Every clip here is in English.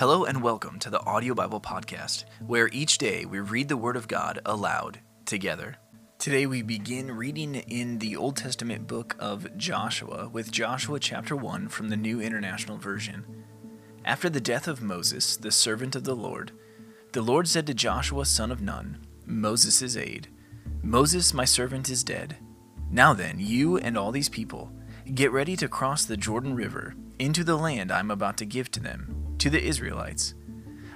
Hello and welcome to the Audio Bible Podcast, where each day we read the Word of God aloud together. Today we begin reading in the Old Testament book of Joshua with Joshua chapter 1 from the New International Version. After the death of Moses, the servant of the Lord, the Lord said to Joshua son of Nun, Moses' aide, Moses, my servant, is dead. Now then, you and all these people, get ready to cross the Jordan River into the land I am about to give to them, to the Israelites.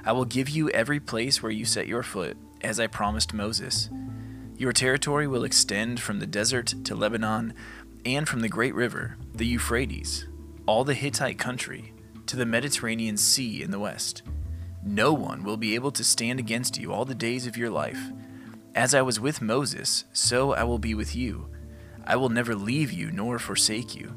I will give you every place where you set your foot, as I promised Moses. Your territory will extend from the desert to Lebanon, and from the great river, the Euphrates, all the Hittite country, to the Mediterranean Sea in the west. No one will be able to stand against you all the days of your life. As I was with Moses, so I will be with you. I will never leave you nor forsake you.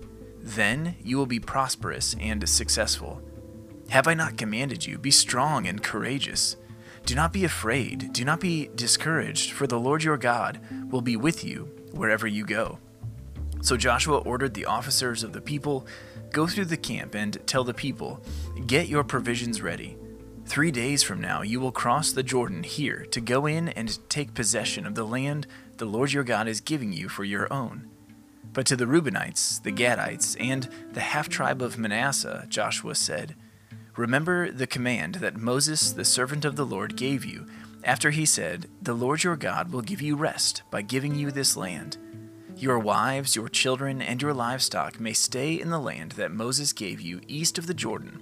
Then you will be prosperous and successful. Have I not commanded you? Be strong and courageous. Do not be afraid, do not be discouraged, for the Lord your God will be with you wherever you go. So Joshua ordered the officers of the people Go through the camp and tell the people, Get your provisions ready. Three days from now you will cross the Jordan here to go in and take possession of the land the Lord your God is giving you for your own. But to the Reubenites, the Gadites, and the half tribe of Manasseh, Joshua said, Remember the command that Moses, the servant of the Lord, gave you after he said, The Lord your God will give you rest by giving you this land. Your wives, your children, and your livestock may stay in the land that Moses gave you east of the Jordan,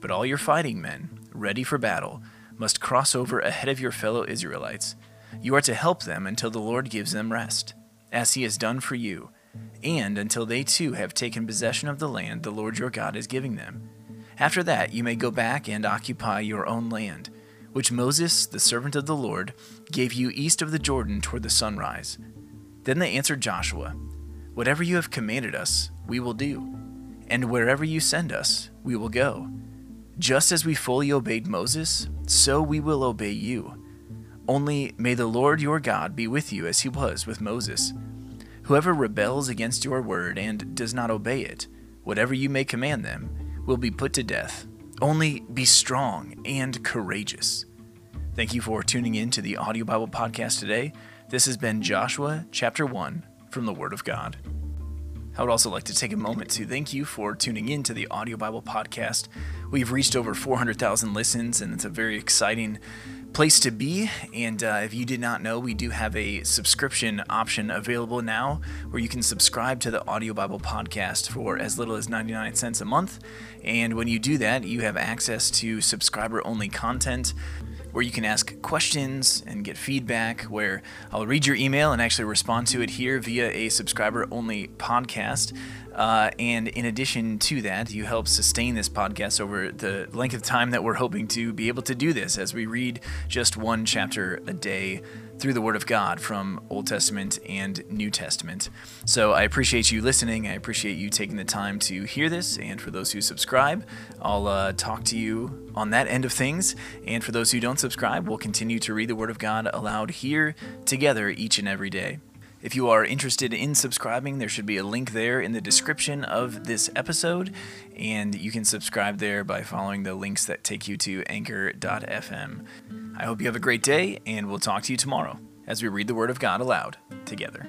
but all your fighting men, ready for battle, must cross over ahead of your fellow Israelites. You are to help them until the Lord gives them rest, as he has done for you, and until they too have taken possession of the land the Lord your God is giving them. After that, you may go back and occupy your own land which Moses, the servant of the Lord, gave you east of the Jordan toward the sunrise. Then they answered Joshua, Whatever you have commanded us, we will do, and wherever you send us, we will go. Just as we fully obeyed Moses, so we will obey you. Only may the Lord your God be with you as he was with Moses. Whoever rebels against your word and does not obey it, whatever you may command them, will be put to death. Only be strong and courageous. Thank you for tuning in to the Audio Bible Podcast today. This has been Joshua chapter 1 from the Word of God. I would also like to take a moment to thank you for tuning in to the Audio Bible Podcast. We've reached over 400,000 listens, and it's a very exciting place to be. And uh, if you did not know, we do have a subscription option available now where you can subscribe to the Audio Bible podcast for as little as 99 cents a month. And when you do that, you have access to subscriber only content where you can ask questions and get feedback, where I'll read your email and actually respond to it here via a subscriber only podcast. Uh, and in addition to that, you help sustain this podcast over the length of time that we're hoping to be able to do this as we read just one chapter a day through the Word of God from Old Testament and New Testament. So I appreciate you listening. I appreciate you taking the time to hear this. And for those who subscribe, I'll uh, talk to you on that end of things. And for those who don't subscribe, we'll continue to read the Word of God aloud here together each and every day. If you are interested in subscribing, there should be a link there in the description of this episode, and you can subscribe there by following the links that take you to anchor.fm. I hope you have a great day, and we'll talk to you tomorrow as we read the Word of God aloud together.